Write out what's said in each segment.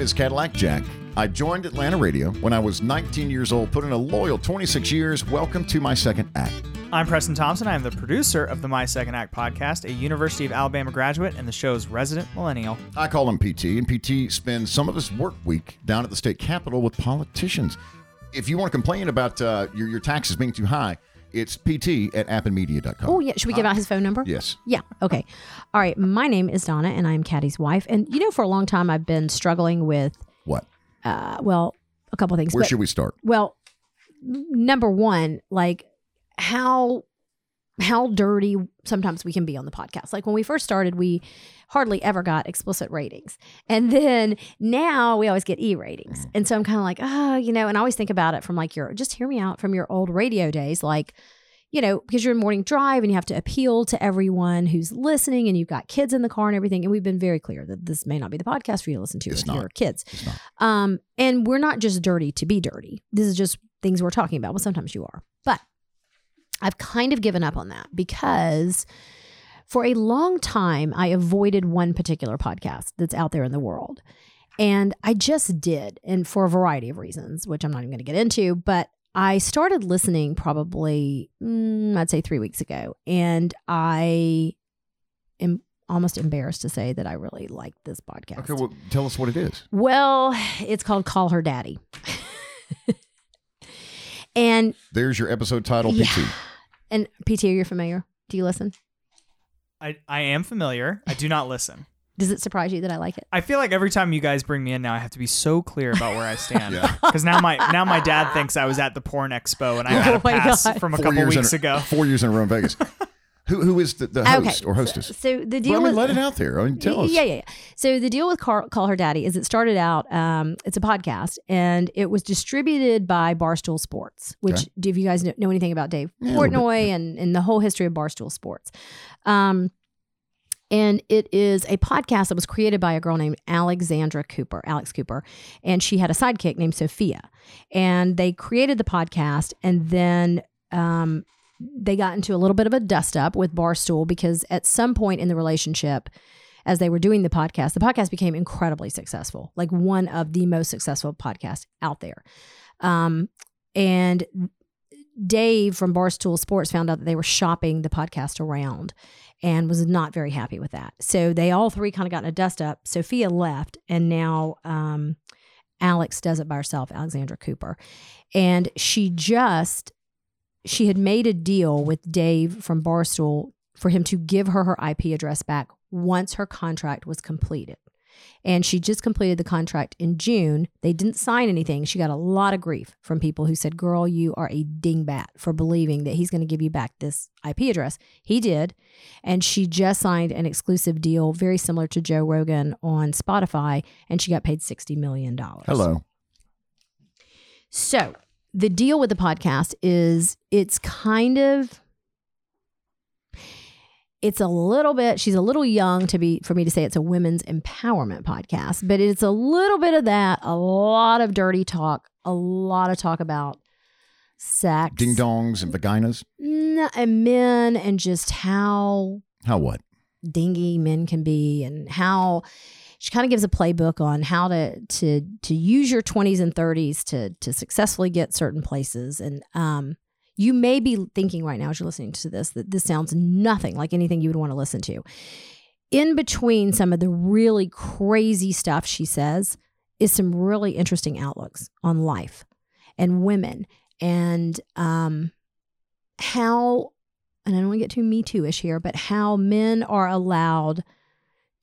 name is Cadillac Jack. I joined Atlanta Radio when I was 19 years old, put in a loyal 26 years. Welcome to my second act. I'm Preston Thompson. I am the producer of the My Second Act podcast, a University of Alabama graduate and the show's resident millennial. I call him PT, and PT spends some of his work week down at the state capitol with politicians. If you want to complain about uh, your, your taxes being too high, it's pt at appenmedia.com. Oh, yeah. Should we give out his phone number? Yes. Yeah. Okay. All right. My name is Donna, and I'm Caddy's wife. And you know, for a long time, I've been struggling with, What? uh, well, a couple things. Where but- should we start? Well, number one, like how how dirty sometimes we can be on the podcast. Like when we first started, we hardly ever got explicit ratings. And then now we always get E ratings. And so I'm kind of like, oh, you know, and I always think about it from like your just hear me out from your old radio days, like you know, because you're in morning drive and you have to appeal to everyone who's listening and you've got kids in the car and everything. And we've been very clear that this may not be the podcast for you to listen to It's if not. you're kids. Um, and we're not just dirty to be dirty. This is just things we're talking about. Well, sometimes you are. But I've kind of given up on that because for a long time I avoided one particular podcast that's out there in the world. And I just did, and for a variety of reasons, which I'm not even going to get into, but I started listening probably, mm, I'd say three weeks ago. And I am almost embarrassed to say that I really like this podcast. Okay, well, tell us what it is. Well, it's called Call Her Daddy. and There's your episode title, Yeah. PT. and PT, are you familiar? Do you listen? I, I am familiar. I do not listen. Does it surprise you that I like it? I feel like every time you guys bring me in now, I have to be so clear about where I stand. Yeah. Because now my now my dad thinks I was at the porn expo and I had a Oh my pass God. from a Four couple years weeks in, ago. Four years in a row in Vegas. Who who is the, the host or hostess? So, so the Well, deal I mean, with let it out there. I mean, tell us. Yeah, yeah, yeah. So the deal with Call, Call Her Daddy is it started out, um, it's a podcast, and it was distributed by Barstool Sports, which, Okay. do if you guys know, know anything about Dave Yeah, a little bit. Portnoy and, and the whole history of Barstool Sports. Um, and it is a podcast that was created by a girl named Alexandra Cooper, Alex Cooper, and she had a sidekick named Sophia. And they created the podcast, and then um, they got into a little bit of a dust up with Barstool because at some point in the relationship, as they were doing the podcast, the podcast became incredibly successful, like one of the most successful podcasts out there. Um, and Dave from Barstool Sports found out that they were shopping the podcast around and was not very happy with that. So they all three kind of got in a dust up. Sophia left, and now um, Alex does it by herself, Alexandra Cooper. And she just, she had made a deal with Dave from Barstool for him to give her her IP address back once her contract was completed. And she just completed the contract in June. They didn't sign anything. She got a lot of grief from people who said, Girl, you are a dingbat for believing that he's going to give you back this IP address. He did. And she just signed an exclusive deal, very similar to Joe Rogan on Spotify, and she got paid $60 million. Hello. So the deal with the podcast is it's kind of it's a little bit she's a little young to be for me to say it's a women's empowerment podcast but it's a little bit of that a lot of dirty talk a lot of talk about sex Ding dongs and vaginas. And men and just how How what? dingy men can be and how she kind of gives a playbook on how to to to use your 20s and 30s to to successfully get certain places. And um you may be thinking right now as you're listening to this that this sounds nothing like anything you would want to listen to. In between some of the really crazy stuff she says is some really interesting outlooks on life and women and um how and I don't want to get too me too ish here, but how men are allowed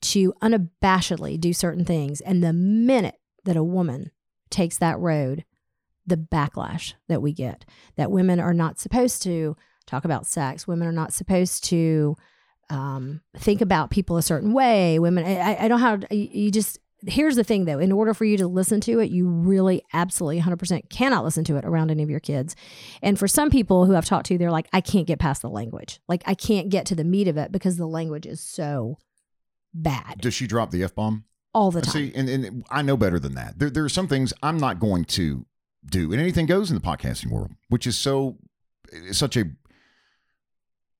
to unabashedly do certain things. And the minute that a woman takes that road, the backlash that we get that women are not supposed to talk about sex, women are not supposed to um, think about people a certain way. Women, I, I don't how you just. Here's the thing though, in order for you to listen to it, you really absolutely 100% cannot listen to it around any of your kids. And for some people who I've talked to, they're like, I can't get past the language. Like, I can't get to the meat of it because the language is so bad Does she drop the f bomb? all the time. See, and, and I know better than that. There, there are some things I'm not going to do, and anything goes in the podcasting world, which is so, such a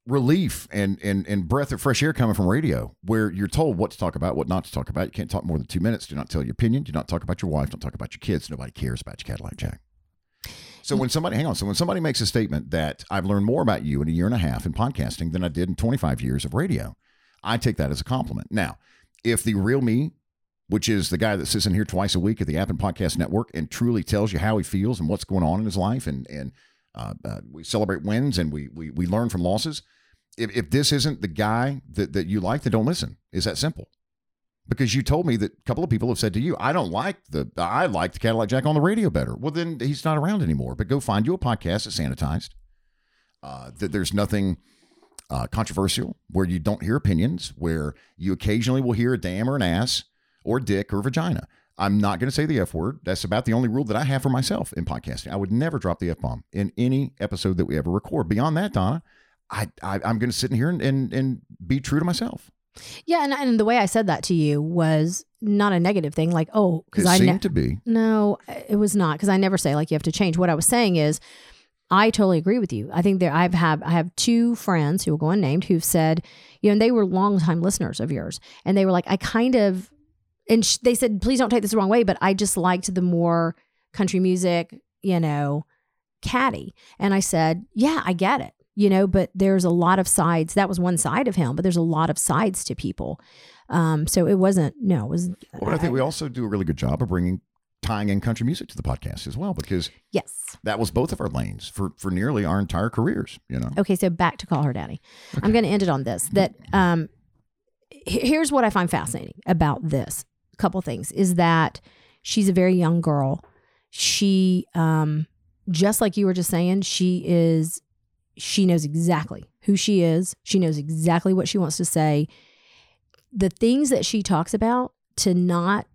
relief and, and and breath of fresh air coming from radio where you're told what to talk about, what not to talk about. You can't talk more than two minutes. Do not tell your opinion. Do not talk about your wife. Don't talk about your kids. Nobody cares about your Cadillac Jack. So mm. when somebody, hang on, so when somebody makes a statement that I've learned more about you in a year and a half in podcasting than I did in 25 years of radio, I take that as a compliment. Now, if the real me, which is the guy that sits in here twice a week at the Appen Podcast Network and truly tells you how he feels and what's going on in his life, and and uh, uh, we celebrate wins and we we we learn from losses. If, if this isn't the guy that, that you like, then don't listen. Is that simple? because you told me that a couple of people have said to you, I don't like the, I like the Cadillac Jack on the radio better. Well, then he's not around anymore. But go find you a podcast that's sanitized, uh, that there's nothing uh, controversial, where you don't hear opinions, where you occasionally will hear a damn or an ass or dick or vagina. I'm not going to say the F word. That's about the only rule that I have for myself in podcasting. I would never drop the F bomb in any episode that we ever record. Beyond that, Donna, I, I, am going to sit in here and, and, and be true to myself. Yeah, and, and the way I said that to you was not a negative thing. Like, oh, because I seemed ne- to be. no, it was not because I never say like you have to change. What I was saying is, I totally agree with you. I think there I've had I have two friends who will go unnamed who've said, you know, and they were longtime listeners of yours, and they were like, I kind of, and sh- they said, please don't take this the wrong way, but I just liked the more country music, you know, catty. And I said, yeah, I get it, you know, but there's a lot of sides. That was one side of him, but there's a lot of sides to people. Um, so it wasn't no, it was. Well, but I think we also do a really good job of bringing tying in country music to the podcast as well, because yes. that was both of our lanes for for nearly our entire careers. You know, Okay, so back to call her daddy. I'm going to end it on this. That um, here's what I find fascinating about this. A couple things is that she's a very young girl. She, um, just like you were just saying, she is. She knows exactly who she is. She knows exactly what she wants to say. The things that she talks about to not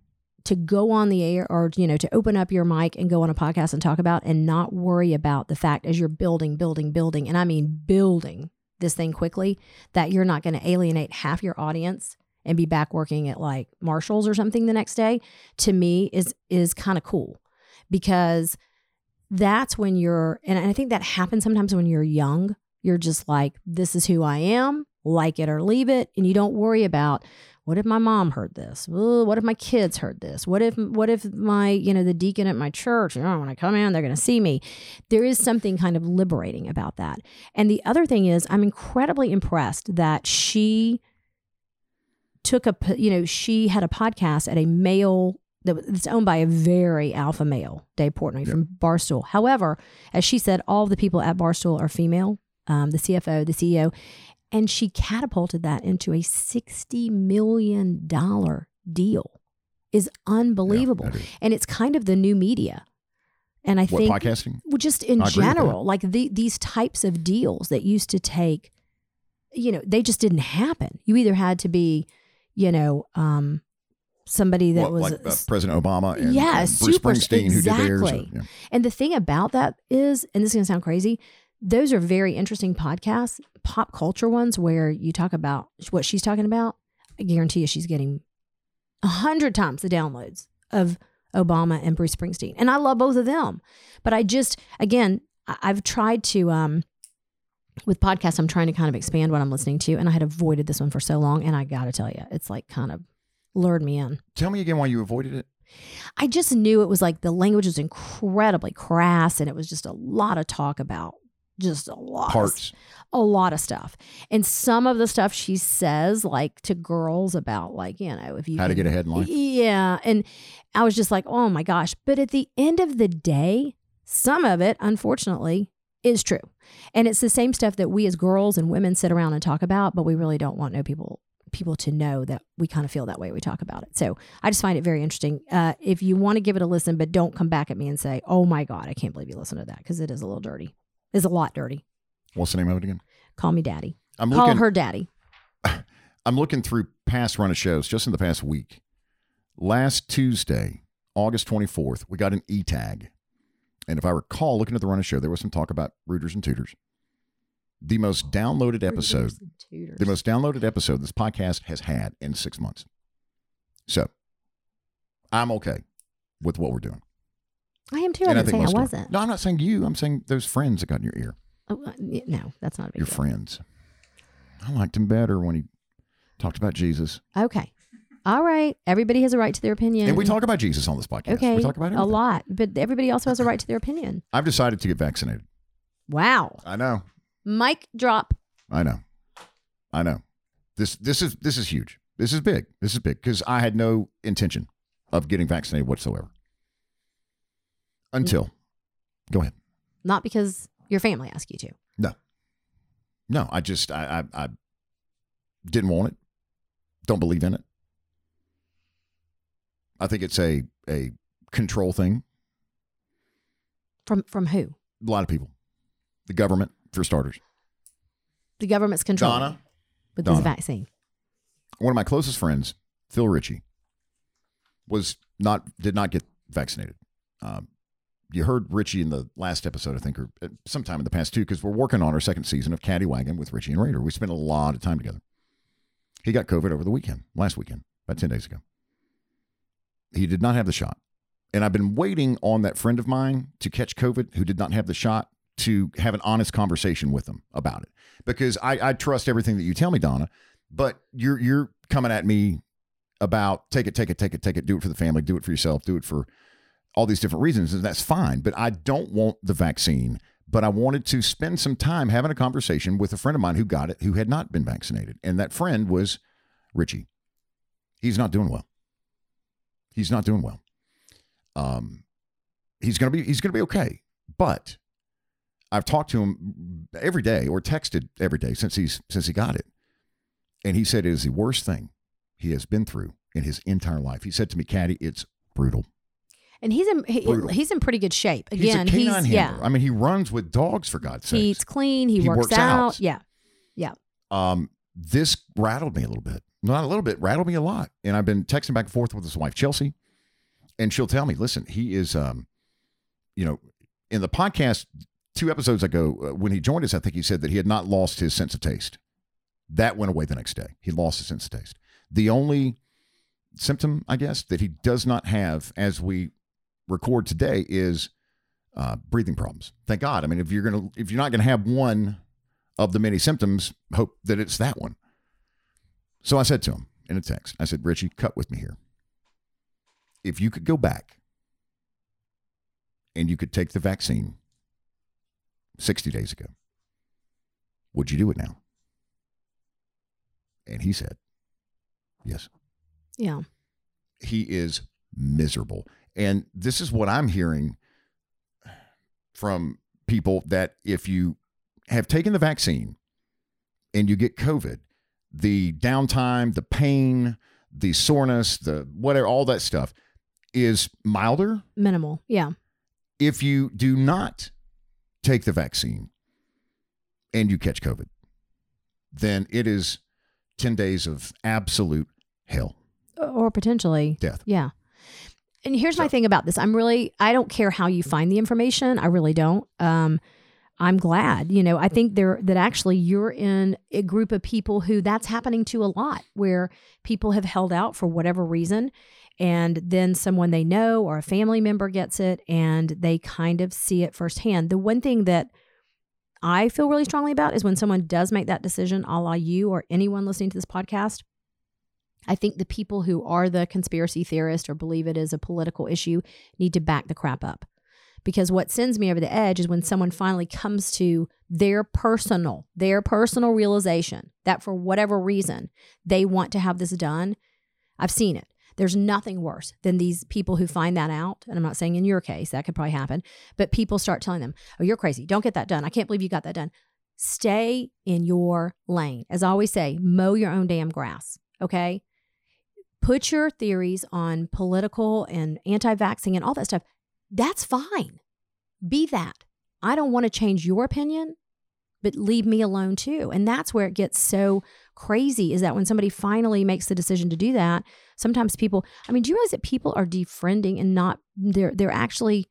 to go on the air or you know to open up your mic and go on a podcast and talk about and not worry about the fact as you're building building building and i mean building this thing quickly that you're not going to alienate half your audience and be back working at like marshalls or something the next day to me is is kind of cool. Because that's when you're and i think that happens sometimes when you're young. You're just like this is who i am. Like it or leave it. And you don't worry about what if my mom heard this? Ooh, what if my kids heard this? What if what if my, you know, the deacon at my church, you know, when I come in, they're going to see me. There is something kind of liberating about that. And the other thing is I'm incredibly impressed that she took a you know, she had a podcast at a male that was owned by a very alpha male, Dave Portnoy from Barstool. However, as she said, all the people at Barstool are female. Um, the CFO, the CEO, and she catapulted that into a $60 million deal is unbelievable Yeah, is. and it's kind of the new media and i what think podcasting? well, just in I general like the, these types of deals that used to take you know they just didn't happen you either had to be you know um somebody that What, was like uh, President Obama and, Yeah, and Bruce super- Springsteen who did theirs. or- exactly. yeah. And the thing about that is, and this is going to sound crazy, those are very interesting podcasts, pop culture ones where you talk about what she's talking about. I guarantee you she's getting a hundred times the downloads of Obama and Bruce Springsteen. And I love both of them. But I just, again, I've tried to, um, with podcasts, I'm trying to kind of expand what I'm listening to. And I had avoided this one for so long. And I got to tell you, it's like kind of lured me in. Tell me again why you avoided it. I just knew it was like the language was incredibly crass and it was just a lot of talk about just a lot of, Parts. a lot of stuff. And some of the stuff she says like to girls about like, you know, if you How to get ahead in life. Yeah, and I was just like, "Oh my gosh." But at the end of the day, some of it unfortunately is true. And it's the same stuff that we as girls and women sit around and talk about, but we really don't want no people people to know that we kind of feel that way we talk about it. So I just find it very interesting. Uh, if you want to give it a listen, but don't come back at me and say, "Oh my God, I can't believe you listened to that," because it is a little dirty. It's a lot dirty. What's the name of it again? Call me daddy. I'm Call looking. her daddy. I'm looking through past run of shows just in the past week. Last Tuesday, August 24th, we got an E tag. And if I recall, looking at the run of show, there was some talk about rooters and tutors. The most downloaded episode, the most downloaded episode this podcast has had in six months. So I'm okay with what we're doing. I am too. I And didn't say I wasn't. No, I'm not saying you. I'm saying those friends that got in your ear. Oh, uh, no, that's not a big Your deal. friends. I liked him better when he talked about Jesus. Okay. All right. Everybody has a right to their opinion. And we talk about Jesus on this podcast. Okay. We talk about it a lot, but everybody also has a right to their opinion. I've decided to get vaccinated. Wow. I know. Mic drop. I know. I know. This this is this is huge. This is big. This is big because I had no intention of getting vaccinated whatsoever. Until, go ahead. Not because your family asked you to. No, No, I just I I, I didn't want it. Don't believe in it. I think it's a a control thing. From from who? A lot of people, the government for starters. The government's control Donna, with this vaccine. one of my closest friends, Phil Ritchie, was not did not get vaccinated. Um, you heard Richie in the last episode, I think, or uh, sometime in the past too, because we're working on our second season of Caddy Wagon with Richie and Raider. We spent a lot of time together. He got COVID over the weekend, last weekend, about ten days ago. He did not have the shot, and I've been waiting on that friend of mine to catch COVID who did not have the shot to have an honest conversation with him about it because I, I trust everything that you tell me, Donna but you're you're coming at me about take it, take it, take it, take it, do it for the family, do it for yourself, do it for all these different reasons, and that's fine. But I don't want the vaccine. But I wanted to spend some time having a conversation with a friend of mine who got it, who had not been vaccinated, and that friend was Richie. He's not doing well. He's not doing well. Um, he's gonna be he's gonna be okay, but I've talked to him every day or texted every day since he's since he got it. And he said it is the worst thing he has been through in his entire life. He said to me, Caddy, it's brutal. And he's in he, he's in pretty good shape. He's Again, a he's, yeah. I mean, he runs with dogs for God's sake. He eats clean. He, He works, works out. out. Yeah. Um, this rattled me a little bit. Not a little bit, rattled me a lot. And I've been texting back and forth with his wife, Chelsea, and she'll tell me, listen, he is, um, you know, in the podcast two episodes ago, uh, when he joined us, I think he said that he had not lost his sense of taste. That went away the next day. He lost his sense of taste. The only symptom, I guess, that he does not have as we record today is uh, breathing problems. Thank God. I mean, if you're gonna, if you're not gonna have one of the many symptoms, hope that it's that one. So I said to him in a text, I said, Richie, cut with me here. If you could go back and you could take the vaccine 60 days ago, would you do it now? And he said, yes. Yeah. He is miserable. And this is what I'm hearing from people that if you have taken the vaccine and you get COVID, the downtime, the pain, the soreness, the whatever, all that stuff is milder Minimal. Yeah. if you do not take the vaccine and you catch COVID, then it is 10 days of absolute hell, Or potentially death. Yeah. And here's my thing about this. I'm really I don't care how you find the information. I really don't. Um I'm glad, you know, I think there that actually you're in a group of people who that's happening to a lot where people have held out for whatever reason and then someone they know or a family member gets it and they kind of see it firsthand. The one thing that I feel really strongly about is when someone does make that decision, a la you or anyone listening to this podcast, I think the people who are the conspiracy theorists or believe it is a political issue need to back the crap up. Because what sends me over the edge is when someone finally comes to their personal, their personal realization that for whatever reason they want to have this done. I've seen it. There's nothing worse than these people who find that out. And I'm not saying in your case that could probably happen, but people start telling them, oh, you're crazy. Don't get that done. I can't believe you got that done. Stay in your lane. As I always say, mow your own damn grass. Okay put your theories on political and anti-vaxxing and all that stuff that's fine. Be that. I don't want to change your opinion but leave me alone too. And that's where it gets so crazy is that when somebody finally makes the decision to do that sometimes people i mean do you realize that people are defriending and not they're they're actually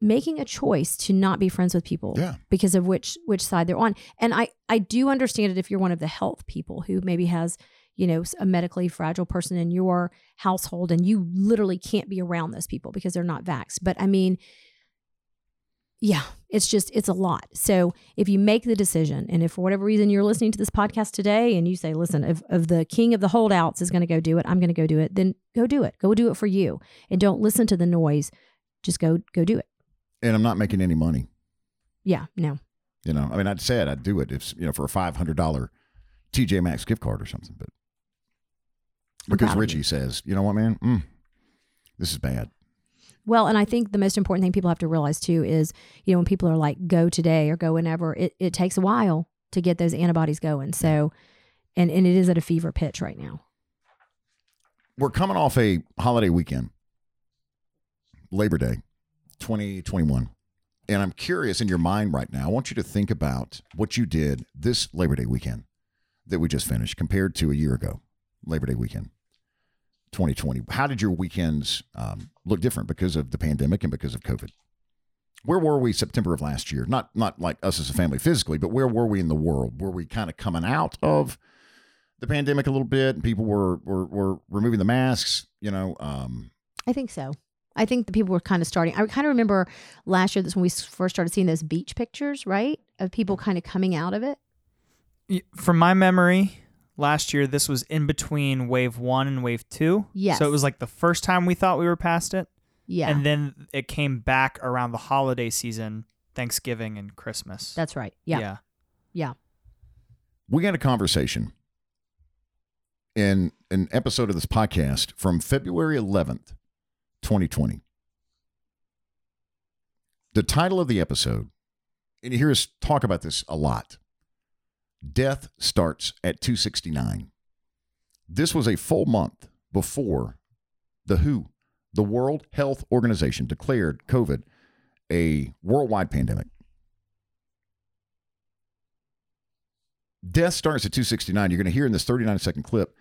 making a choice to not be friends with people Yeah. because of which which side they're on? And i i do understand it if you're one of the health people who maybe has you know a medically fragile person in your household and you literally can't be around those people because they're not vaxxed but i mean yeah, it's just it's a lot. So if you make the decision, and if for whatever reason you're listening to this podcast today, and you say, "Listen, if, if the king of the holdouts is going to go do it, I'm going to go do it," then go do it. Go do it for you, and don't listen to the noise. Just go go do it. And I'm not making any money. Yeah, no, You know, I mean, I'd say it, I'd do it if you know for a five hundred dollar TJ Maxx gift card or something, but because Richie says, you know what, man, mm, this is bad. Well, and I think the most important thing people have to realize too is, you know, when people are like, go today or go whenever, it, it takes a while to get those antibodies going. So, and, and it is at a fever pitch right now. We're coming off a holiday weekend, Labor Day, 2021. And I'm curious in your mind right now, I want you to think about what you did this Labor Day weekend that we just finished compared to a year ago, Labor Day weekend, 2020. How did your weekends um, look different because of the pandemic and because of COVID? Where were we September of last year? Not not like us as a family physically, but where were we in the world? Were we kind of coming out of the pandemic a little bit and people were were, were removing the masks, you know, um, I think so. I think the people were kind of starting. I kind of remember last year that's when we first started seeing those beach pictures, right? Of people kind of coming out of it. From my memory, last year this was in between wave one and wave two. Yes. So it was like the first time we thought we were past it, Yeah. and then it came back around the holiday season, Thanksgiving and Christmas. that's right. Yeah. yeah. we had a conversation in an episode of this podcast from February 11th, 2020. The title of the episode, and you hear us talk about this a lot Death Starts at 269. This was a full month before the WHO, the World Health Organization, declared COVID a worldwide pandemic. Death starts at 269. You're going to hear in this 39 second clip.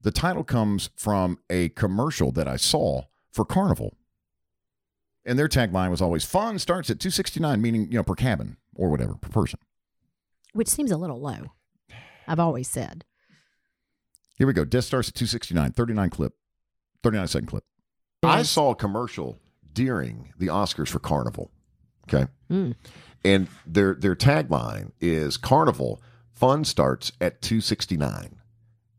The title comes from a commercial that I saw for Carnival. And their tagline was always fun starts at 269, meaning, you know, per cabin or whatever, per person. Which seems a little low. I've always said. Here we go. Death starts at 269, 39 clip, 39 second clip. I saw a commercial during the Oscars for Carnival. Okay. Mm. And their their tagline is Carnival fun starts at 269.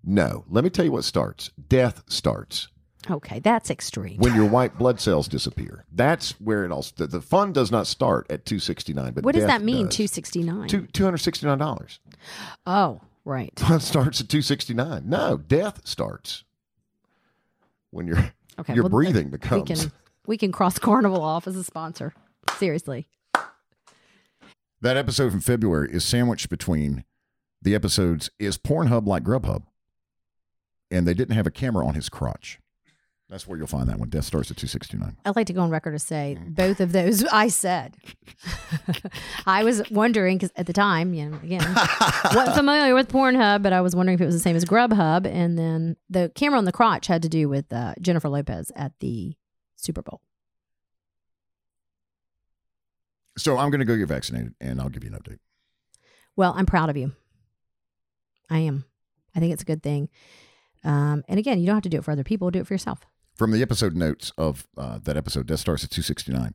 No, let me tell you what starts. Death starts Okay, that's extreme. when your white blood cells disappear. That's where it all the, the fun does not start at 269, but what does that mean? does. Two sixty nine. Two, $269. Oh, right. Fun starts at 269. No, death starts when your Okay. your well, breathing We becomes can we can cross Carnival off as a sponsor. Seriously. That episode from February is sandwiched between the episodes Is Pornhub like Grubhub? And they didn't have a camera on his crotch. That's where you'll find that one. Death starts at 269. I'd like to go on record to say Mm. both of those I said. I was wondering because at the time, you know, again, wasn't familiar with Pornhub, but I was wondering if it was the same as Grubhub. And then the camera on the crotch had to do with uh, Jennifer Lopez at the Super Bowl. So I'm going to go get vaccinated and I'll give you an update. Well, I'm proud of you. I am. I think it's a good thing. Um, and again, you don't have to do it for other people. Do it for yourself. From the episode notes of uh, that episode, Death Starts at 269,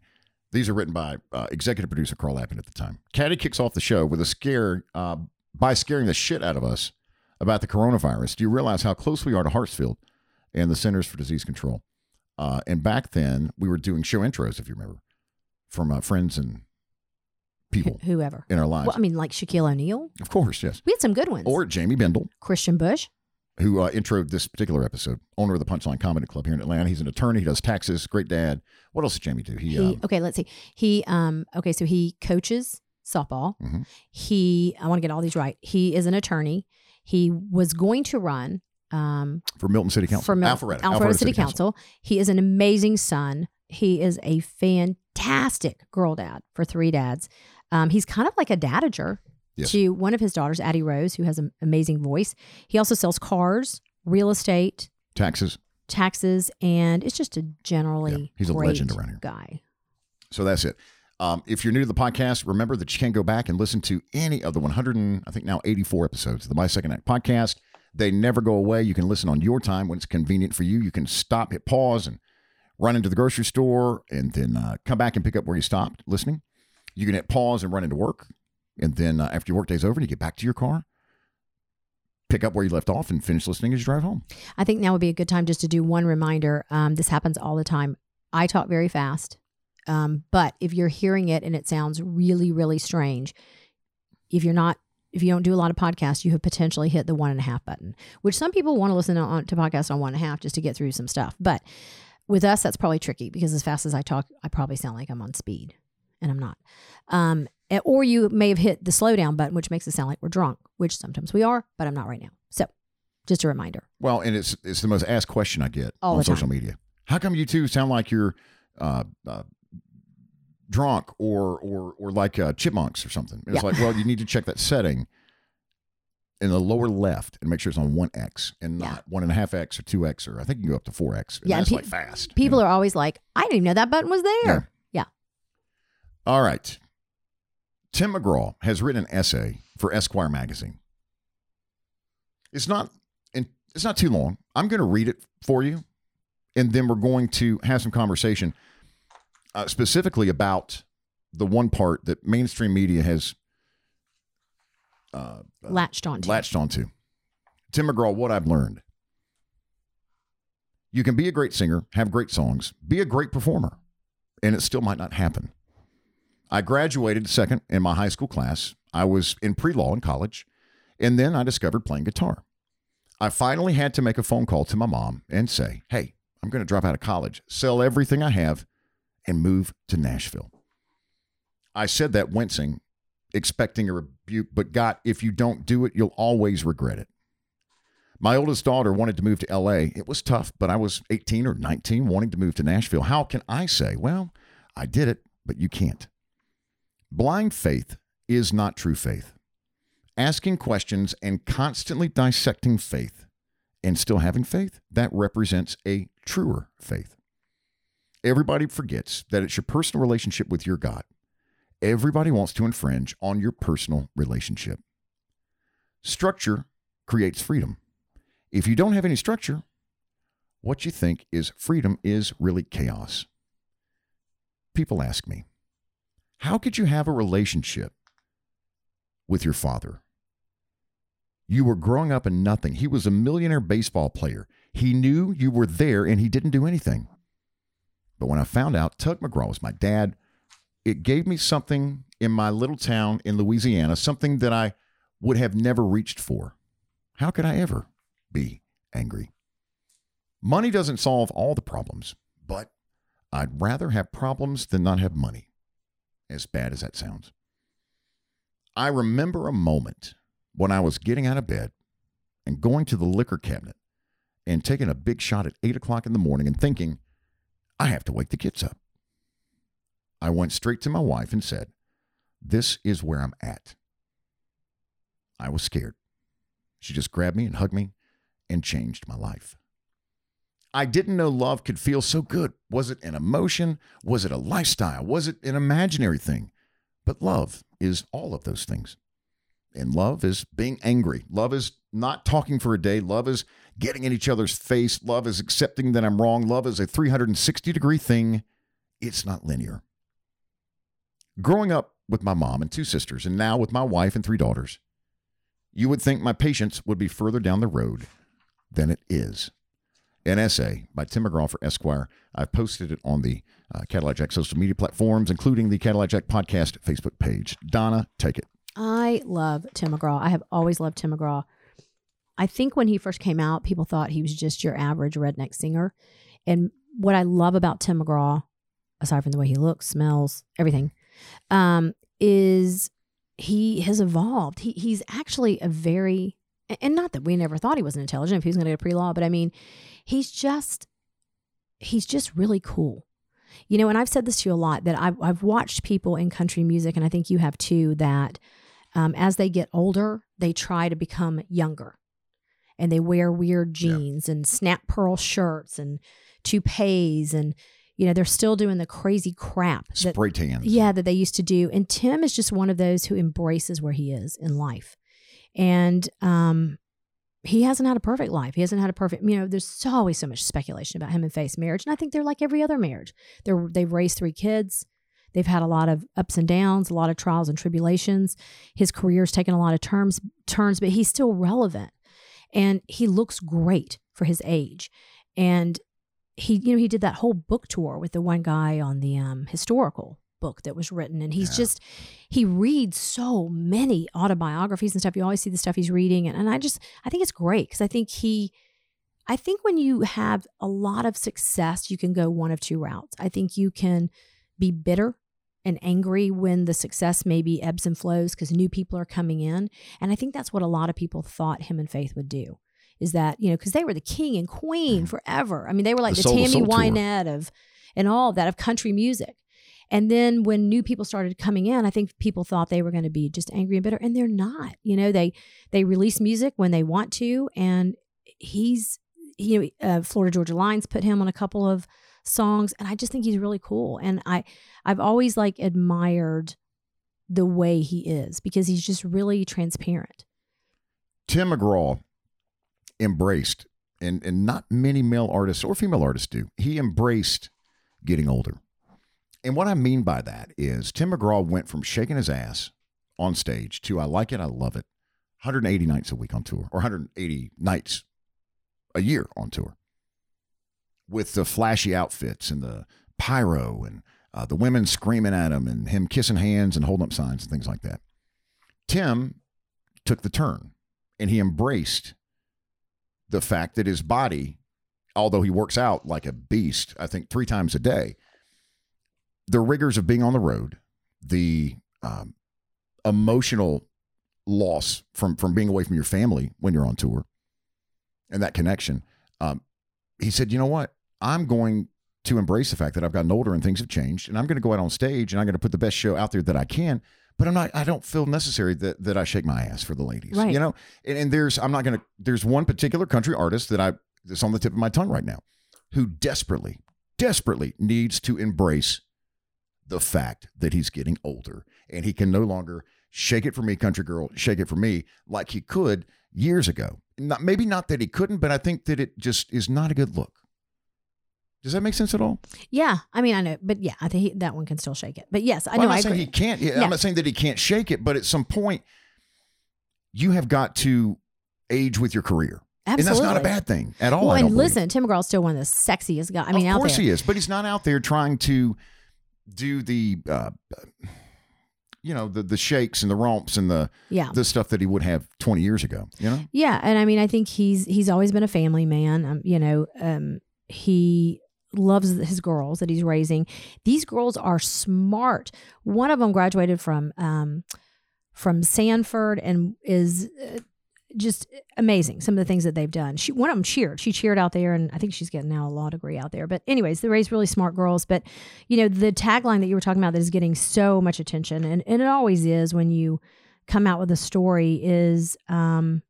these are written by uh, executive producer Carl Lappin at the time. Caddy kicks off the show with a scare uh, by scaring the shit out of us about the coronavirus. Do you realize how close we are to Hartsfield and the Centers for Disease Control? Uh, and back then, we were doing show intros, if you remember, from uh, friends and people whoever. in our lives. Well, I mean, like Shaquille O'Neal. of course, yes. We had some good ones. Or Jamie Bendel, Christian Bush. Who uh, introed this particular episode, owner of the Punchline Comedy Club here in Atlanta. He's an attorney. He does taxes. Great dad. What else does Jamie do? He, He, um, okay, let's see. He um okay, so he coaches softball. Mhm. He I want to get all these right. He is an attorney. He was going to run um for Milton City Council. for Mil- Alpharetta. Alpharetta City, Council. He is an amazing son. He is a fantastic girl dad for three dads. Um, he's kind of like a dadager Yes. to one of his daughters, Addie Rose, who has an amazing voice. He also sells cars, real estate, Taxes. taxes, and it's just a generally Yeah, he's a legend around here. guy. So that's it. Um, if you're new to the podcast, remember that you can go back and listen to any of the 100 and I think now 84 episodes of the My Second Act podcast. They never go away. You can listen on your time when it's convenient for you. You can stop, hit pause, and run into the grocery store, and then uh, come back and pick up where you stopped listening. You can hit pause and run into work. And then uh, after your workday's over and you get back to your car, pick up where you left off and finish listening as you drive home. I think now would be a good time just to do one reminder. Um, this happens all the time. I talk very fast, um, but if you're hearing it and it sounds really, really strange, if you're not, if you don't do a lot of podcasts, you have potentially hit the one and a half button, which some people want to listen on, to podcasts on one and a half just to get through some stuff. But with us, that's probably tricky because as fast as I talk, I probably sound like I'm on speed, and I'm not. Um, or you may have hit the slowdown button, which makes it sound like we're drunk, which sometimes we are, but I'm not right now. So, just a reminder. Well, and it's it's the most asked question I get All on social media. How come you two sound like you're uh, uh, drunk or or or like uh, chipmunks or something? It's Yeah. like, well, you need to check that setting in the lower left and make sure it's on one x and Yeah. not one and a half x or two x or I think you can go up to four x. Yeah, that's pe- like fast. People are always like, I didn't even know that button was there. Yeah. All right. Tim McGraw has written an essay for Esquire magazine. It's not and it's not too long. I'm going to read it for you, and then we're going to have some conversation uh, specifically about the one part that mainstream media has uh, uh, Latched onto. latched onto. Tim McGraw, what I've learned. You can be a great singer, have great songs, be a great performer, and it still might not happen. I graduated second in my high school class. I was in pre law in college, and then I discovered playing guitar. I finally had to make a phone call to my mom and say, Hey, I'm going to drop out of college, sell everything I have, and move to Nashville. I said that wincing, expecting a rebuke, but got, if you don't do it, you'll always regret it. My oldest daughter wanted to move to LA. It was tough, but I was 18 or 19 wanting to move to Nashville. How can I say, well, I did it, but you can't? Blind faith is not true faith. Asking questions and constantly dissecting faith and still having faith, that represents a truer faith. Everybody forgets that it's your personal relationship with your God. Everybody wants to infringe on your personal relationship. Structure creates freedom. If you don't have any structure, what you think is freedom is really chaos. People ask me, how could you have a relationship with your father? You were growing up in nothing. He was a millionaire baseball player. He knew you were there and he didn't do anything. But when I found out Tug McGraw was my dad, it gave me something in my little town in Louisiana, something that I would have never reached for. How could I ever be angry? Money doesn't solve all the problems, but I'd rather have problems than not have money, as bad as that sounds. I remember a moment when I was getting out of bed and going to the liquor cabinet and taking a big shot at 8 o'clock in the morning and thinking, I have to wake the kids up. I went straight to my wife and said, This is where I'm at. I was scared. She just grabbed me and hugged me and changed my life. I didn't know love could feel so good. Was it an emotion? Was it a lifestyle? Was it an imaginary thing? But love is all of those things. And love is being angry. Love is not talking for a day. Love is getting in each other's face. Love is accepting that I'm wrong. Love is a 360 degree thing. It's not linear. Growing up with my mom and two sisters, and now with my wife and three daughters, you would think my patience would be further down the road than it is. An essay by Tim McGraw for Esquire. I've posted it on the uh, Cadillac Jack social media platforms, including the Cadillac Jack podcast Facebook page. Donna, take it. I love Tim McGraw. I have always loved Tim McGraw. I think when he first came out, people thought he was just your average redneck singer. And what I love about Tim McGraw, aside from the way he looks, smells, everything, um, is he has evolved. He he's actually a very and not that we never thought he wasn't intelligent if he was going to go to pre-law, but I mean, he's just he's just really cool. You know, and I've said this to you a lot that I've, I've watched people in country music, and I think you have too, that um, as they get older, they try to become younger and they wear weird Yeah. jeans and snap pearl shirts and toupees. And, you know, they're still doing the crazy crap that, Spray tans. yeah, that they used to do. And Tim is just one of those who embraces where he is in life. And um, he hasn't had a perfect life. He hasn't had a perfect, you know, there's always so much speculation about him and Faith's marriage. And I think they're like every other marriage. They're, they've raised three kids. They've had a lot of ups and downs, a lot of trials and tribulations. His career's taken a lot of terms turns, but he's still relevant. And he looks great for his age. And he, you know, he did that whole book tour with the one guy on the um, historical book that was written. And he's Yeah. just, he reads so many autobiographies and stuff. You always see the stuff he's reading. And, and I just, I think it's great because I think he, I think when you have a lot of success, you can go one of two routes. I think you can be bitter and angry when the success maybe ebbs and flows because new people are coming in. And I think that's what a lot of people thought him and Faith would do. Is that, you know, because they were the king and queen forever. I mean, they were like The the, Tammy. Wynette of and all of that of country music. And then when new people started coming in, I think people thought they were going to be just angry and bitter, and they're not. You know, they they release music when they want to, and he's you know uh, Florida Georgia Lines put him on a couple of songs, and I just think he's really cool. And I I've always like admired the way he is because he's just really transparent. Tim McGraw embraced, and, and not many male artists or female artists do, he embraced getting older. And what I mean by that is Tim McGraw went from shaking his ass on stage to I like it, I love it, 180 nights a week on tour, or 180 nights a year on tour with the flashy outfits and the pyro and uh, the women screaming at him and him kissing hands and holding up signs and things like that. Tim took the turn and he embraced the fact that his body, although he works out like a beast, I think three times a day, the rigors of being on the road, the um, emotional loss from from being away from your family when you're on tour, and that connection. Um, he said, "You know what? I'm going to embrace the fact that I've gotten older and things have changed, and I'm going to go out on stage and I'm going to put the best show out there that I can." But I'm not. I don't feel necessary that that I shake my ass for the ladies. Right. You know, and, and there's. I'm not going to. There's one particular country artist that I that's on the tip of my tongue right now, who desperately, desperately needs to embrace the fact that he's getting older and he can no longer shake it for me, country girl, shake it for me like he could years ago. Not maybe not that he couldn't, but I think that it just is not a good look. Does that make sense at all? Yeah, I mean, I know, but yeah, I think he, that one can still shake it. But yes, I Well, know. I'm not I saying agree. he can't. yeah, Yeah. I'm not saying that he can't shake it, but at some point, you have got to age with your career, Absolutely. and that's not a bad thing at all. Well, I and don't believe. listen, Tim McGraw's still one of the sexiest guys. I mean, of course he is, but he's not out there trying to do the, uh, you know, the the shakes and the romps and the Yeah. the stuff that he would have 20 years ago. You know, Yeah, and I mean, I think he's he's always been a family man. Um, you know, um, he loves his girls that he's raising. These girls are smart. One of them graduated from um, from Stanford and is uh, just amazing. Some of the things that they've done. She one of them cheered. She cheered out there, and I think she's getting now a law degree out there. But anyways, they raise really smart girls. But you know, the tagline that you were talking about that is getting so much attention, and and it always is when you come out with a story is um,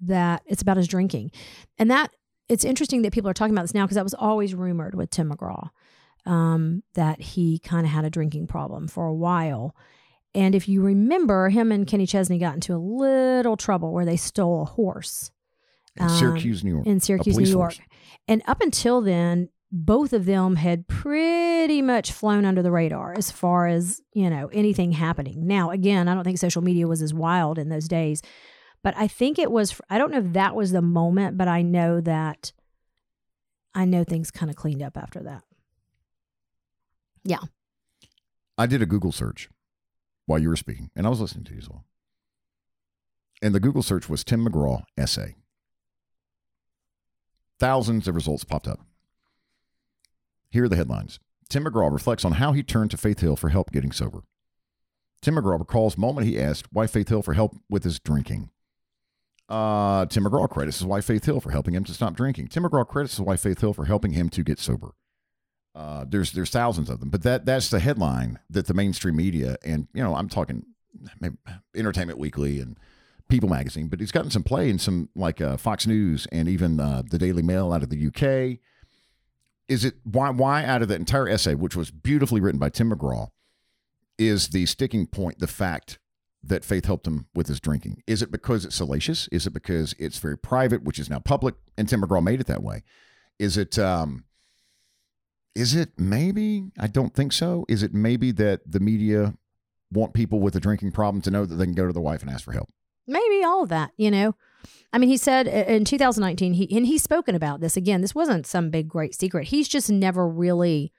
that it's about his drinking, and that it's interesting that people are talking about this now because that was always rumored with Tim McGraw um, that he kind of had a drinking problem for a while. And if you remember, him and Kenny Chesney got into a little trouble where they stole a horse in Um, Syracuse, New York, in Syracuse, New York. horse. And up until then, both of them had pretty much flown under the radar as far as, you know, anything happening. Now, again, I don't think social media was as wild in those days, but I think it was, I don't know if that was the moment, but I know that, I know things kind of cleaned up after that. Yeah. I did a Google search while you were speaking, and I was listening to you as well. And the Google search was Tim McGraw essay. Thousands of results popped up. Here are the headlines. Tim McGraw reflects on how he turned to Faith Hill for help getting sober. Tim McGraw recalls moment he asked why Faith Hill for help with his drinking. Uh, Tim McGraw credits his wife Faith Hill for helping him to stop drinking. Tim McGraw credits his wife Faith Hill for helping him to get sober. Uh, there's there's thousands of them, but that that's the headline that the mainstream media and you know I'm talking Entertainment Weekly and People Magazine, but he's gotten some play in some like uh, Fox News and even uh, the Daily Mail out of the UK. Is it why why out of the entire essay, which was beautifully written by Tim McGraw, is the sticking point the fact that Faith helped him with his drinking? Is it because it's salacious? Is it because it's very private, which is now public, and Tim McGraw made it that way? Is it um, Is it maybe? I don't think so. Is it maybe that the media want people with a drinking problem to know that they can go to the wife and ask for help? maybe all of that you know i mean he said in 2019 he and he's spoken about this again this wasn't some big great secret he's just never really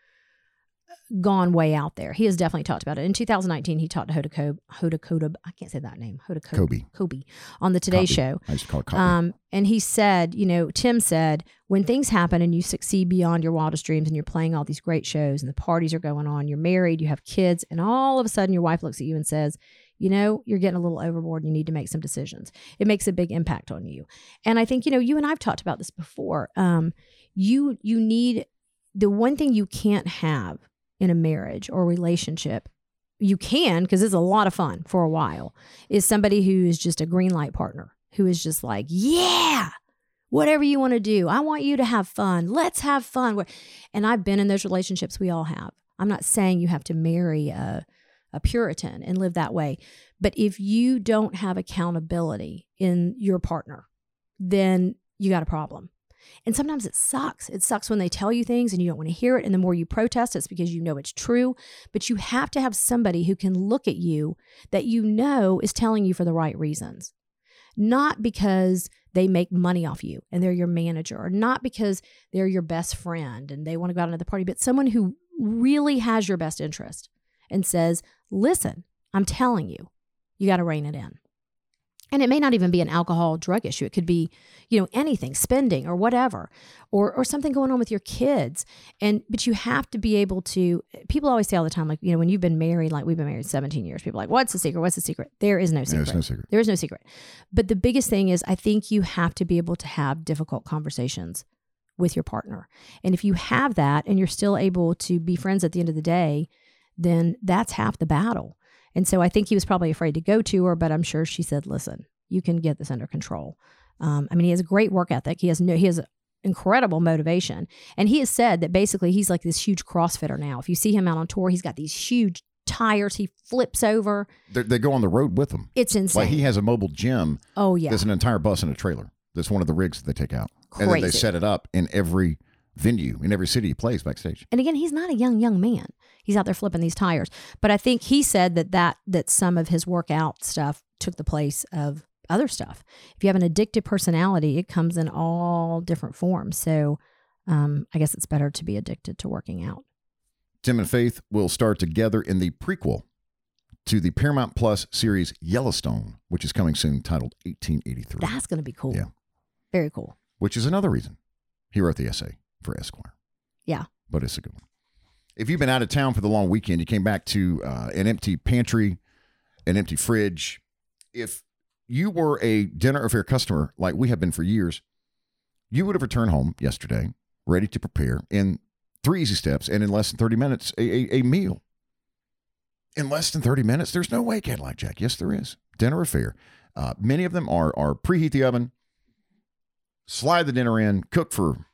gone way out there he has definitely talked about it in 2019 he talked to hoda Kobe, hoda Koda, i can't say that name hoda Kobe, Kobe. Kobe on the today Kobe. show I used to call it copy. um, and he said, you know, Tim said, when things happen and you succeed beyond your wildest dreams and you're playing all these great shows and the parties are going on, you're married, you have kids, and all of a sudden your wife looks at you and says, you know, you're getting a little overboard and you need to make some decisions. It makes a big impact on you. And I think, you know, you and I've talked about this before. Um, you you need the one thing you can't have in a marriage or relationship you can because it's a lot of fun for a while is somebody who is just a green light partner who is just like yeah whatever you want to do. I want you to have fun. Let's have fun. And i've been in those relationships we all have. I'm not saying you have to marry a, a puritan and live that way but if you don't have accountability in your partner then you got a problem and sometimes it sucks. It sucks when they tell you things and you don't want to hear it. And the more you protest, it's because you know it's true. But you have to have somebody who can look at you that you know is telling you for the right reasons, not because they make money off you and they're your manager, or not because they're your best friend and they want to go out into the party, but someone who really has your best interest and says, listen, I'm telling you, you got to rein it in. And it may not even be an alcohol drug issue. It could be, you know, anything, spending or whatever, or or something going on with your kids. And but you have to be able to people always say all the time, like, you know, when you've been married, like we've been married 17 years, people are like, what's the secret? What's the secret? There is no secret. There's no secret. There is no secret. But the biggest thing is I think you have to be able to have difficult conversations with your partner. And if you have that and you're still able to be friends at the end of the day, then that's half the battle. And so I think he was probably afraid to go to her, but I'm sure she said, "Listen, you can get this under control." Um, I mean, he has a great work ethic. He has no, he has incredible motivation, and he has said that basically he's like this huge CrossFitter now. If you see him out on tour, he's got these huge tires. He flips over. They're, they go on the road with them. It's insane. Like he has a mobile gym oh yeah, There's an entire bus and a trailer. That's one of the rigs that they take out. And then they set it up in every venue, in every city he plays backstage. And again, he's not a young young man. He's out there flipping these tires. But I think he said that that that some of his workout stuff took the place of other stuff. If you have an addictive personality, it comes in all different forms. So um, I guess it's better to be addicted to working out. Tim and Faith will star together in the prequel to the Paramount Plus series Yellowstone, which is coming soon, titled 1883, That's going to be cool. Yeah. Very cool. which is another reason he wrote the essay for Esquire. Yeah. But it's a good one. If you've been out of town for the long weekend, you came back to uh, an empty pantry, an empty fridge. If you were a Dinner A'Fare customer like we have been for years, you would have returned home yesterday ready to prepare in three easy steps and in less than 30 minutes a, a, a meal. In less than 30 minutes, there's no way, Cadillac Jack. Yes, there is. Dinner A'Fare. Uh, many of them are, are preheat the oven, slide the dinner in, cook for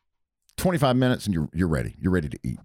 25 minutes, and you're, you're ready. You're ready to eat.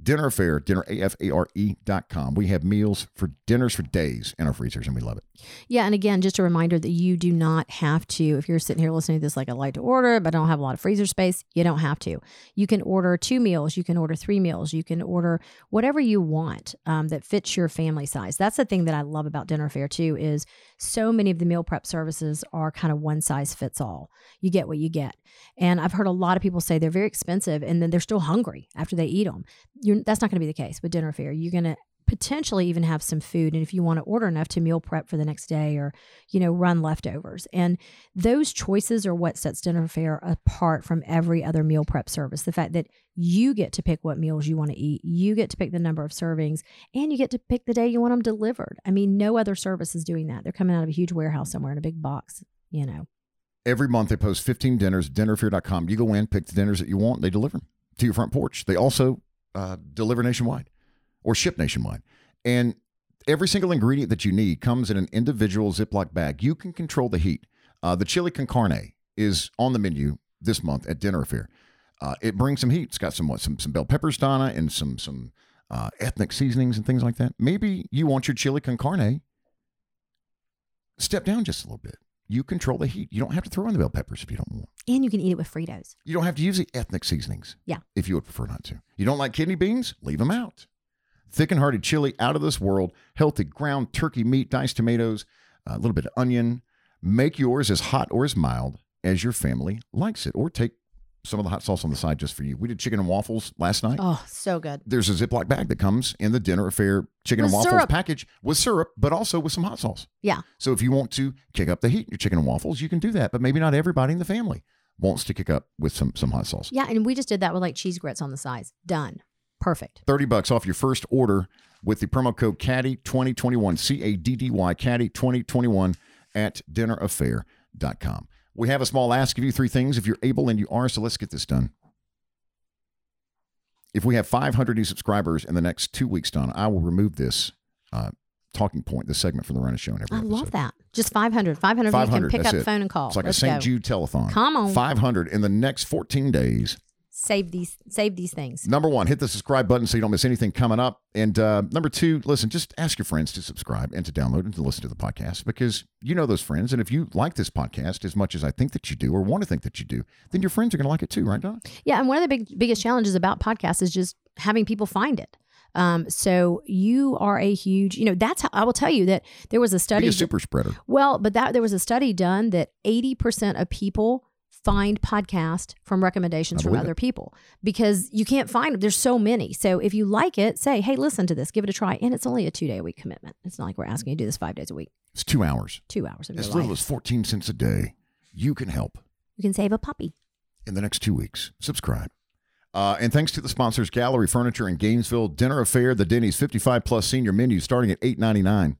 Dinner A'Fare, dinner, A-F-A-R-E dot com. We have meals for dinners for days in our freezers, and we love it. Yeah, and again, just a reminder that you do not have to, if you're sitting here listening to this like I like to order, but I don't have a lot of freezer space, you don't have to. You can order two meals, you can order three meals, you can order whatever you want um, that fits your family size. That's the thing that I love about Dinner Fair too, is so many of the meal prep services are kind of one size fits all. You get what you get. And I've heard a lot of people say they're very expensive and then they're still hungry after they eat them. You're, that's not going to be the case with Dinner Fair. You're going to potentially even have some food and if you want to order enough to meal prep for the next day or you know run leftovers and those choices are what sets dinner fair apart from every other meal prep service the fact that you get to pick what meals you want to eat you get to pick the number of servings and you get to pick the day you want them delivered i mean no other service is doing that they're coming out of a huge warehouse somewhere in a big box you know Every month they post 15 dinners, dinnerfair.com. You go in, pick the dinners that you want, they deliver them to your front porch. They also uh, deliver nationwide or ship nationwide. And every single ingredient that you need comes in an individual Ziploc bag. You can control the heat. Uh, the chili con carne is on the menu this month at Dinner A'Fare. Uh, it brings some heat. It's got some what, some some bell peppers, Donna, and some some uh, ethnic seasonings and things like that. Maybe you want your chili con carne step down just a little bit you control the heat. You don't have to throw in the bell peppers if you don't want. And you can eat it with Fritos. You don't have to use the ethnic seasonings. Yeah. If you would prefer not to. You don't like kidney beans? Leave them out. Thick and hearty chili, out of this world, healthy ground turkey meat, diced tomatoes, a little bit of onion. Make yours as hot or as mild as your family likes it, or take some of the hot sauce on the side just for you. We did chicken and waffles last night. Oh, so good. There's a Ziploc bag that comes in the Dinner A'Fare chicken With and waffles syrup. package with syrup, but also with some hot sauce. Yeah. So if you want to kick up the heat in your chicken and waffles, you can do that. But maybe not everybody in the family wants to kick up with some some hot sauce. Yeah, and we just did that with like cheese grits on the sides. Done. Perfect. 30 bucks off your first order with the promo code caddy 2021 c-a-d-d-y caddy 2021 at dinnerafare.com we have a small ask of you three things if you're able and you are so let's get this done if we have 500 new subscribers in the next two weeks donna i will remove this uh, talking point this segment from the run of show and every I love that. Just 500. 500 of you 500, can pick up the it. phone and call. it's like Let's a st jude telethon Come on. 500 in the next 14 days Save these save these things. Number one, hit the subscribe button so you don't miss anything coming up. And uh, number two, listen, just ask your friends to subscribe and to download and to listen to the podcast because you know those friends. And if you like this podcast as much as I think that you do or want to think that you do, then your friends are going to like it too, right, Don? Yeah, and one of the big biggest challenges about podcasts is just having people find it. Um, so you are a huge, you know, that's how I will tell you that there was a Be study. a super spreader. well, but that there was a study done that 80% of people find podcast from recommendations from other people because you can't find them. There's so many. So if you like it, say, hey, listen to this, give it a try. And it's only a two day a week commitment. It's not like we're asking you to do this five days a week, It's two hours. two hours of your As life. little as 14 cents a day. You can help you can save a puppy. in the next two weeks. Subscribe. Uh, and thanks to the sponsors, Gallery Furniture in Gainesville, Dinner A'Fare, the Denny's 55 plus senior menu starting at $8.99.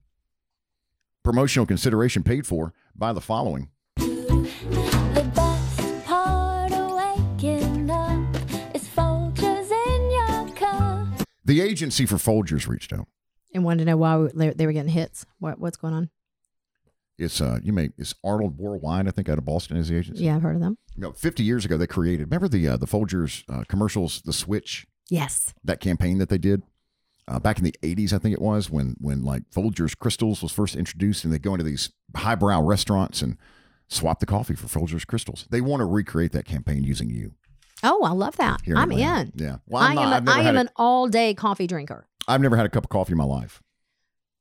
Promotional consideration paid for by the following. The agency for Folgers reached out. And wanted to know why we- they were getting hits. What, what's going on? It's uh, you may it's Arnold Worldwide, I think, out of Boston is the agency. Yeah, I've heard of them. You know, 50 years ago they created. Remember the uh, the Folgers uh, commercials, the Switch, Yes. that campaign that they did uh, back in the 80s, I think it was when when like Folgers Crystals was first introduced, and they go into these highbrow restaurants and swap the coffee for Folgers Crystals. They want to recreate that campaign using you. Oh, I love that. Here I'm in. Yeah. Well, I'm I am, I've a, I am a- an all day coffee drinker. I've never had a cup of coffee in my life.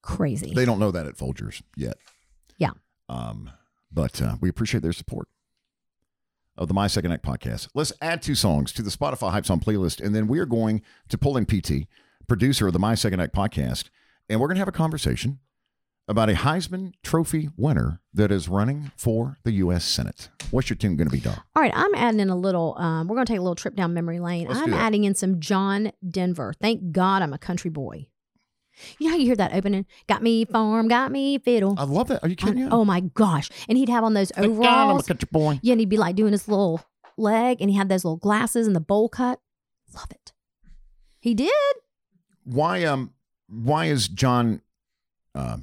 Crazy. They don't know that at Folgers yet. Yeah. Um, but uh, we appreciate their support of the My Second Act podcast. Let's add two songs to the Spotify Hype Song playlist, and then we are going to pull in PT, producer of the My Second Act podcast, and we're going to have a conversation about a Heisman Trophy winner that is running for the U.S. Senate. What's your tune going to be, Doc? All right, I'm adding in a little. Um, we're going to take a little trip down memory lane. Let's I'm adding in some John Denver. Thank God I'm a country boy. You know how you hear that opening? Got me farm, got me fiddle. I love that. Are you kidding me? oh my gosh! And he'd have on those Thank God I'm a overalls. country boy. Yeah, and he'd be like doing his little leg, and he had those little glasses and the bowl cut. Love it. He did. Why um why is John uh,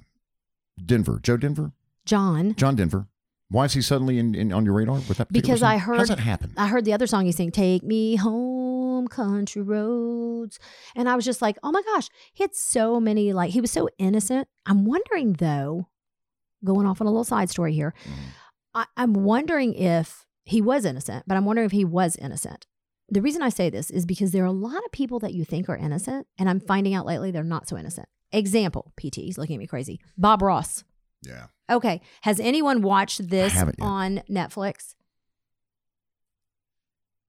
Denver Joe Denver John. John Denver? Why is he suddenly in, in on your radar with that? Because song? I How's heard- that happen? I heard the other song he sang, Take Me Home, Country Roads. And I was just like, oh my gosh, he had so many, like, he was so innocent. I'm wondering, though, going off on a little side story here, Mhm. I, I'm wondering if he was innocent, but I'm wondering if he was innocent. The reason I say this is because there are a lot of people that you think are innocent, and I'm finding out lately they're not so innocent. Example, PT, he's looking at me crazy. Bob Ross. Yeah. Okay. Has anyone watched this haven't yet. on Netflix?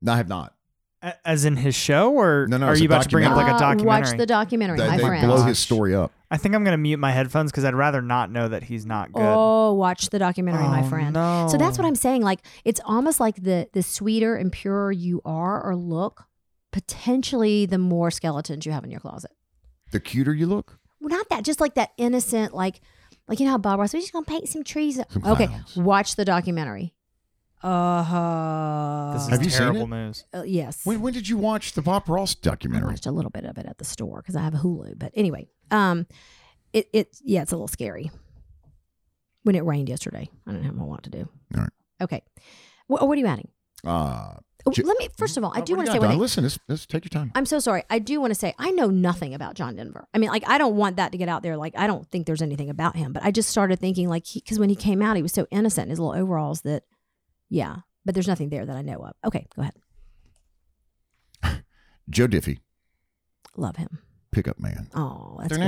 No, I have not. A- As in his show, or No, no, are it's you about to bring up like a Uh, documentary? Watch the documentary, They, my they friend. blow his story up. I think I'm going to mute my headphones because I'd rather not know that he's not good. Oh, watch the documentary, my Oh, friend. No. So that's what I'm saying. Like it's almost like the the sweeter and purer you are or look, potentially the more skeletons you have in your closet. The cuter you look, Well, not that, just like that innocent, like like you know how Bob Ross, we're just gonna paint some trees. Some okay, clowns. watch the documentary. Uh This is Have you seen terrible it? news. uh, yes. when when did you watch the Bob Ross I documentary? watched a little bit of it at the store because I have a Hulu. But anyway, um, it it yeah, it's a little scary. When it rained yesterday, I didn't have a lot to do. All right. Okay, what, what are you adding? Uh, J- Let me first of all, I do want to say. One thing. Listen, let's, let's take your time. I'm so sorry. I do want to say I know nothing about John Denver. I mean, like I don't want that to get out there. Like I don't think there's anything about him. But I just started thinking, like, because when he came out, he was so innocent in his little overalls that, yeah. But there's nothing there that I know of. Okay, go ahead. Joe Diffie. Love him. Pickup man. Oh, that's good.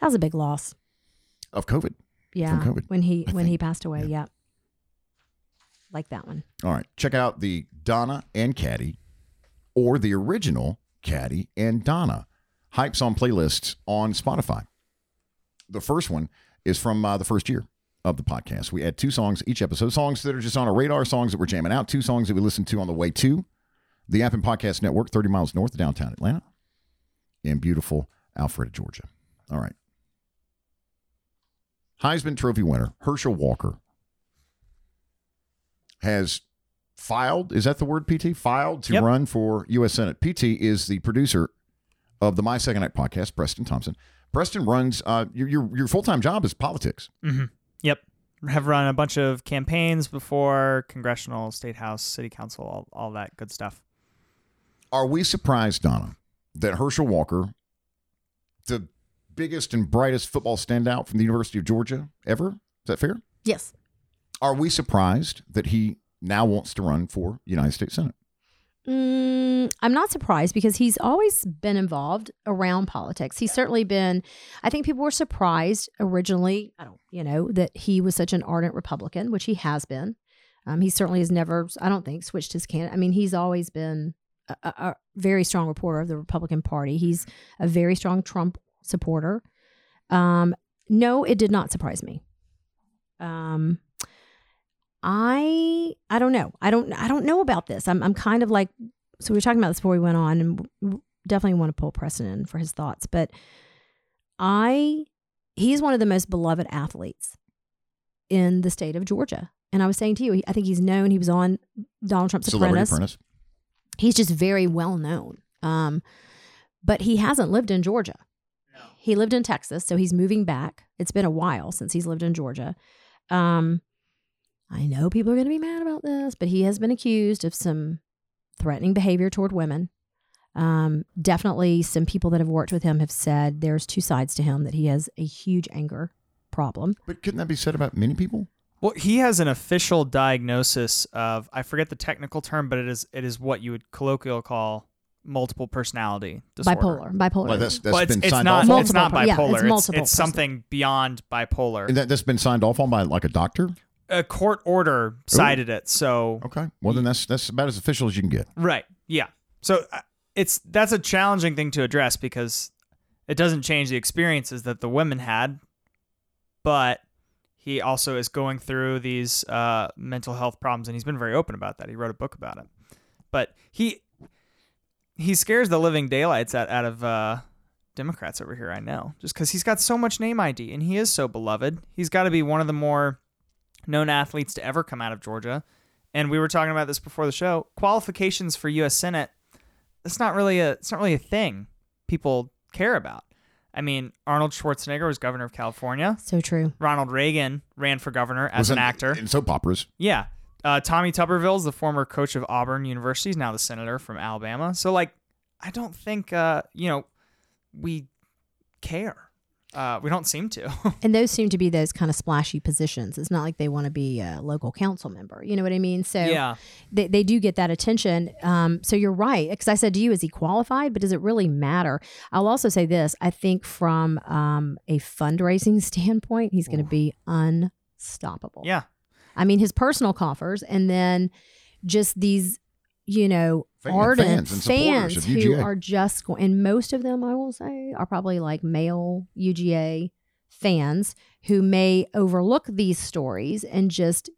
That was a big loss. Of COVID. Yeah, COVID, when he I when he passed away. Yeah. Yeah. like that one. All right. Check out the Donna and Caddy or the original Caddy and Donna Hype Song playlists on Spotify. The first one is from uh, the first year of the podcast. We add two songs each episode, songs that are just on our radar, songs that we're jamming out, two songs that we listen to on the way to the Appen Podcast Network, 30 miles north of downtown Atlanta in beautiful Alpharetta, Georgia. All right. Heisman Trophy winner Herschel Walker has filed. Is that the word, PT? Filed to Yep. run for U.S. Senate. PT is the producer of the My Second Act podcast, Preston Thompson. Preston runs, uh, your, your, your full time job is politics. Mm-hmm. Yep. Have run a bunch of campaigns before, congressional, state house, city council, all, all that good stuff. Are we surprised, Donna, that Herschel Walker, the biggest and brightest football standout from the University of Georgia ever, is that fair? Yes. Are we surprised that he now wants to run for United States Senate? Mm, I'm not surprised because he's always been involved around politics. He's certainly been, I think people were surprised originally, I don't, you know, that he was such an ardent Republican, which he has been. Um, he certainly has never, I don't think, switched his candidate. I mean, he's always been a, a, a very strong reporter of the Republican Party. He's a very strong Trump supporter. Um, no, it did not surprise me. Um, I I don't know. I don't I don't know about this. I'm I'm kind of like so we were talking about this before we went on, and definitely want to pull Preston in for his thoughts. But I he's one of the most beloved athletes in the state of Georgia. And I was saying to you, I think he's known. He was on Donald Trump's Celebrity Apprentice. Apprentice. He's just very well known. Um, but he hasn't lived in Georgia. He lived in Texas, so he's moving back. It's been a while since he's lived in Georgia. Um, I know people are going to be mad about this, but he has been accused of some threatening behavior toward women. Um, definitely, some people that have worked with him have said there's two sides to him that he has a huge anger problem. But couldn't that be said about many people? Well, he has an official diagnosis of I forget the technical term, but it is it is what you would colloquially call multiple personality disorder. Bipolar, bipolar. Well, that's that's well, it's, been it's signed not off on. it's not Multiple- yeah, bipolar. it's it's, it's something beyond bipolar. And that, that's been signed off on by like a doctor. a court order cited it. So Okay. Well, then that's that's about as official as you can get. Right. Yeah. So uh, it's that's a challenging thing to address because it doesn't change the experiences that the women had, but he also is going through these uh, mental health problems, and he's been very open about that. He wrote a book about it, but he he scares the living daylights out out of uh, Democrats over here. I know, just because he's got so much name ID and he is so beloved. He's got to be one of the more known athletes to ever come out of Georgia. And we were talking about this before the show. Qualifications for U.S. Senate. It's not really a. It's not really a thing people care about. I mean, Arnold Schwarzenegger was governor of California. so true. Ronald Reagan ran for governor as Was an actor. in soap operas. Yeah. Uh, Tommy Tuberville is the former coach of Auburn University. He's now the senator from Alabama. So, like, I don't think, uh, you know, we care. Uh, we don't seem to. And those seem to be those kind of splashy positions. It's not like they want to be a local council member. You know what I mean? So yeah. they, they do get that attention. Um, so you're right. Because I said to you, is he qualified? But does it really matter? I'll also say this I think from um, a fundraising standpoint, he's going to be unstoppable. Yeah. I mean, his personal coffers and then just these, you know, Fan- ardent fans fans who are just going, and most of them, I will say, are probably like male UGA fans who may overlook these stories and just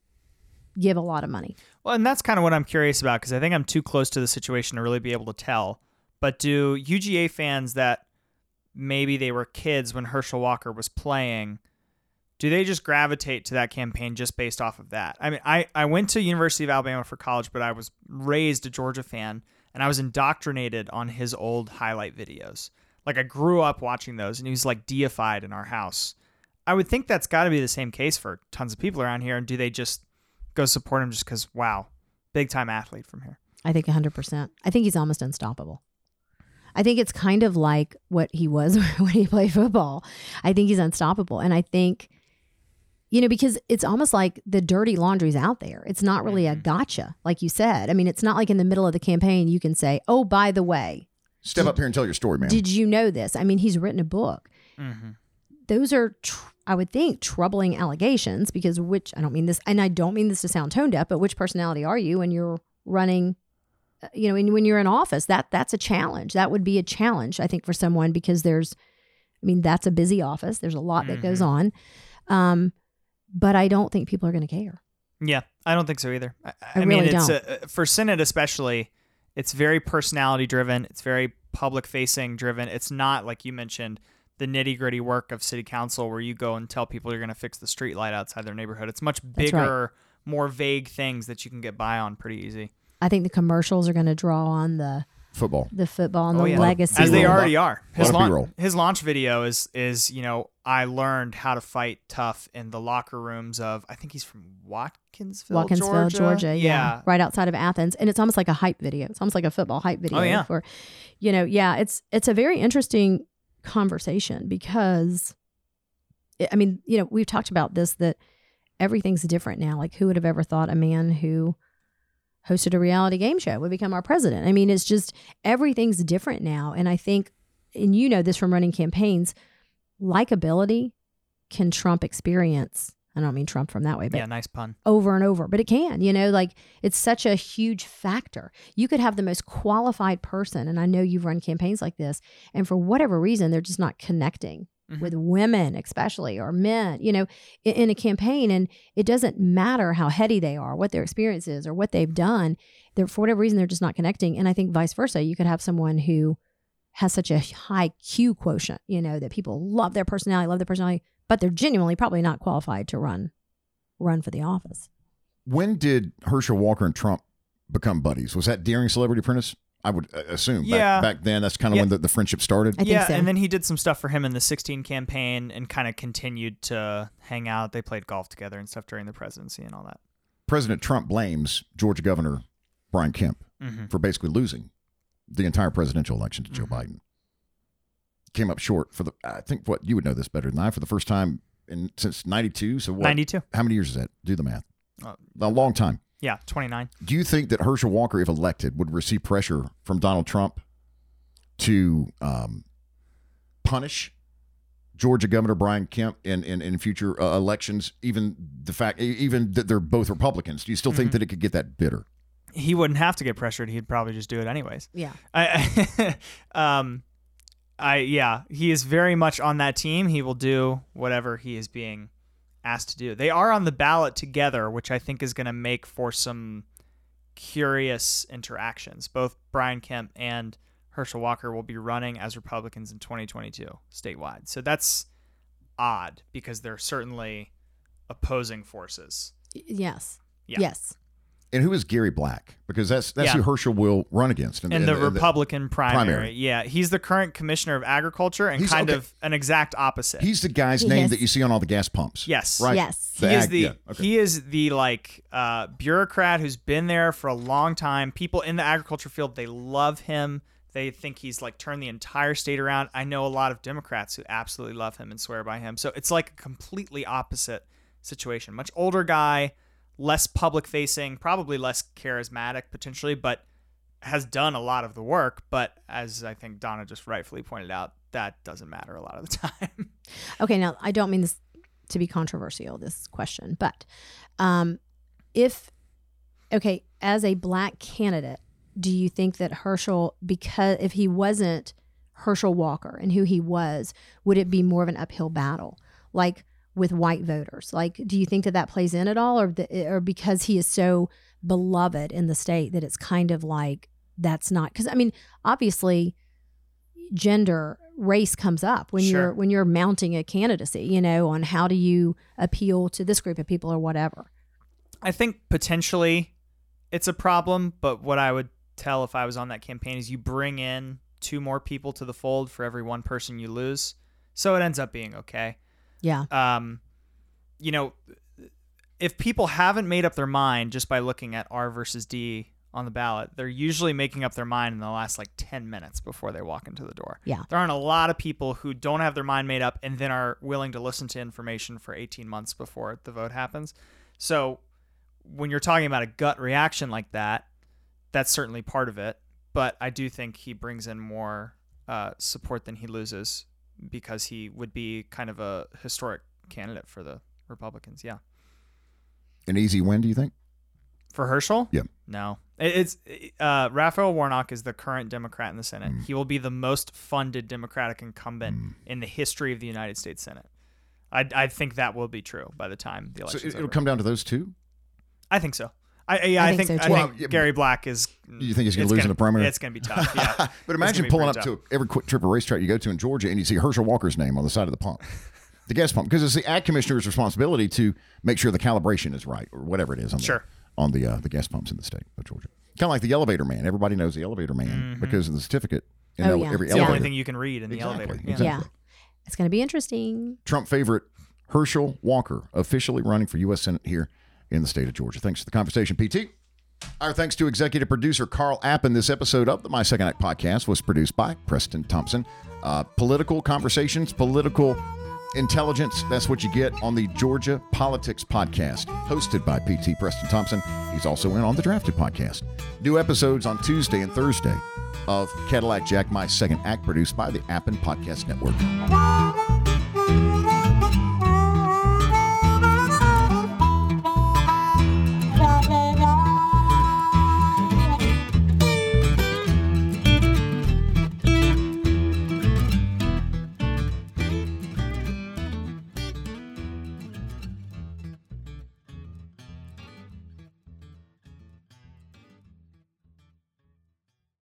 give a lot of money. Well, and that's kind of what I'm curious about because I think I'm too close to the situation to really be able to tell. But do UGA fans that maybe they were kids when Herschel Walker was playing, do they just gravitate to that campaign just based off of that? I mean, I, I went to University of Alabama for college, but I was raised a Georgia fan and I was indoctrinated on his old highlight videos. Like I grew up watching those and he was like deified in our house. I would think that's got to be the same case for tons of people around here. And do they just go support him just because, wow, big time athlete from here? I think 100%. I think he's almost unstoppable. I think it's kind of like what he was when he played football. I think he's unstoppable. And I think, you know, because it's almost like the dirty laundry's out there. It's not really a gotcha, like you said. I mean, it's not like in the middle of the campaign you can say, oh, by the way, Step up here and tell your story, man. did you know this? I mean, he's written a book. Mm-hmm. Those are, tr- I would think, troubling allegations because which, I don't mean this, and I don't mean this to sound tone deaf, but which personality are you when you're running uh, you know, when, when you're in office, that that's a challenge. That would be a challenge, I think, for someone because there's, I mean, that's a busy office. There's a lot that goes on, um, but I don't think people are going to care. Yeah, I don't think so either. I, I mean, really it's don't. uh for Senate especially. It's very personality driven. It's very public facing driven. It's not like you mentioned the nitty gritty work of city council where you go and tell people you're going to fix the street light outside their neighborhood. It's much That's right. bigger, more vague things that you can get by on pretty easy. I think the commercials are going to draw on the Football. the football and Oh, the yeah. legacy. as they already are. His Lot launch, his launch video is is you know I learned how to fight tough in the locker rooms of I think he's from Watkinsville, Watkinsville, Georgia, yeah. yeah. right outside of Athens, and it's almost like a hype video. It's almost like a football hype video. Oh, yeah. for, you know, yeah, it's it's a very interesting conversation because, I I mean, you know, we've talked about this that everything's different now. Like, who would have ever thought a man who hosted a reality game show would become our president? I mean, it's just everything's different now, and I think, and you know this from running campaigns, likability can trump experience. I don't mean Trump from that way, but Yeah, nice pun. over and over, but it can, you know, like it's such a huge factor. You could have the most qualified person, and I know you've run campaigns like this, and for whatever reason, they're just not connecting Mhm. with women, especially or men, you know, in, in a campaign. And it doesn't matter how heady they are, what their experience is, or what they've done. They're, for whatever reason, they're just not connecting. And I think vice versa, you could have someone who has such a high Q quotient, you know, that people love their personality, love their personality, but they're genuinely probably not qualified to run run for the office. When did Herschel Walker and Trump become buddies? Was that during Celebrity Apprentice? I would uh, assume. Back, Yeah. Back then, that's kind of Yeah. when the, the friendship started. I think yeah, so. and then he did some stuff for him in the 16 campaign and kind of continued to hang out. They played golf together and stuff during the presidency and all that. President Trump blames Georgia Governor Brian Kemp Mm-hmm. for basically losing the entire presidential election to Joe Mhm. Biden. Came up short for the. I think what you would know this better than I for the first time in since '92. So what? 92. How many years is that? Do the math. Uh, A long time. Yeah, 29. Do you think that Herschel Walker, if elected, would receive pressure from Donald Trump to um, punish Georgia Governor Brian Kemp in in, in future uh, elections? Even the fact, e- even that they're both Republicans, do you still think Mhm. that it could get that bitter? He wouldn't have to get pressured. He'd probably just do it anyways. Yeah. I, um, I yeah, he is very much on that team. He will do whatever he is being asked to do. They are on the ballot together, which I think is going to make for some curious interactions. Both Brian Kemp and Herschel Walker will be running as Republicans in 2022 statewide. So that's odd because they're certainly opposing forces. Yes. Yeah. Yes. And who is Gary Black? Because that's that's Yeah. who Herschel will run against in the Republican primary. primary. Yeah, he's the current commissioner of agriculture and He's- kind okay. of an exact opposite. He's the guy's He name is. that you see on all the gas pumps. yes, Right. Yes. He is the yeah, okay. he is the like uh, bureaucrat who's been there for a long time. People in the agriculture field they love him. They think he's like turned the entire state around. I know a lot of Democrats who absolutely love him and swear by him. So it's like a completely opposite situation. Much older guy, less public facing, probably less charismatic potentially, but has done a lot of the work. But as I think Donna just rightfully pointed out, that doesn't matter a lot of the time. Okay. Now, I don't mean this to be controversial, this question, but um, if, okay, as a black candidate, do you think that Herschel, because if he wasn't Herschel Walker and who he was, would it be more of an uphill battle? Like, with white voters, like, do you think that that plays in at all, or the, or because he is so beloved in the state that it's kind of like that's not because I mean, obviously, gender race comes up when Sure. you're when you're mounting a candidacy you know on how do you appeal to this group of people or whatever I think potentially it's a problem, but what I would tell if I was on that campaign is you bring in two more people to the fold for every one person you lose. So it ends up being okay. Yeah. um, you know, if people haven't made up their mind just by looking at R versus D on the ballot, they're usually making up their mind in the last like 10 minutes before they walk into the door. Yeah. There aren't a lot of people who don't have their mind made up and then are willing to listen to information for 18 months before the vote happens. So when you're talking about a gut reaction like that, that's certainly part of it. But I do think he brings in more uh, support than he loses because he would be kind of a historic candidate for the Republicans. Yeah. An easy win, do you think? For Herschel? Yeah. No. It's uh, Raphael Warnock is the current Democrat in the Senate. Mm. He will be the most funded Democratic incumbent in the history of the United States Senate. I, I think that will be true by the time the election. So it, will come down to those two. I think so. I, I, yeah, I I think think, so, I think Well, Gary Black is. You think he's gonna it's lose in the primary? It's going to be tough. Yeah. but imagine pulling up pretty to every QuikTrip or RaceTrac you go to in Georgia and you see Herschel Walker's name on the side of the pump, the gas pump, because it's the ag commissioner's responsibility to make sure the calibration is right or whatever it is on Sure. the, on the, uh, the gas pumps in the state of Georgia. Kind of like the elevator man. Everybody knows the elevator man because of the certificate in Oh, ele- yeah. every Yeah. It's the only thing you can read in the Exactly, elevator. Yeah. exactly. Yeah. It's going to be interesting. Trump favorite Herschel Walker officially running for U.S. Senate here in the state of Georgia. Thanks for the conversation, PT. Our thanks to executive producer Carl Appen. This episode of the My Second Act podcast was produced by Preston Thompson. Uh, political conversations, political intelligence. That's what you get on the Georgia Politics podcast, hosted by PT Preston Thompson. He's also in on the Drafted podcast. New episodes on Tuesday and Thursday of Cadillac Jack, My Second Act, produced by the Appen Podcast Network.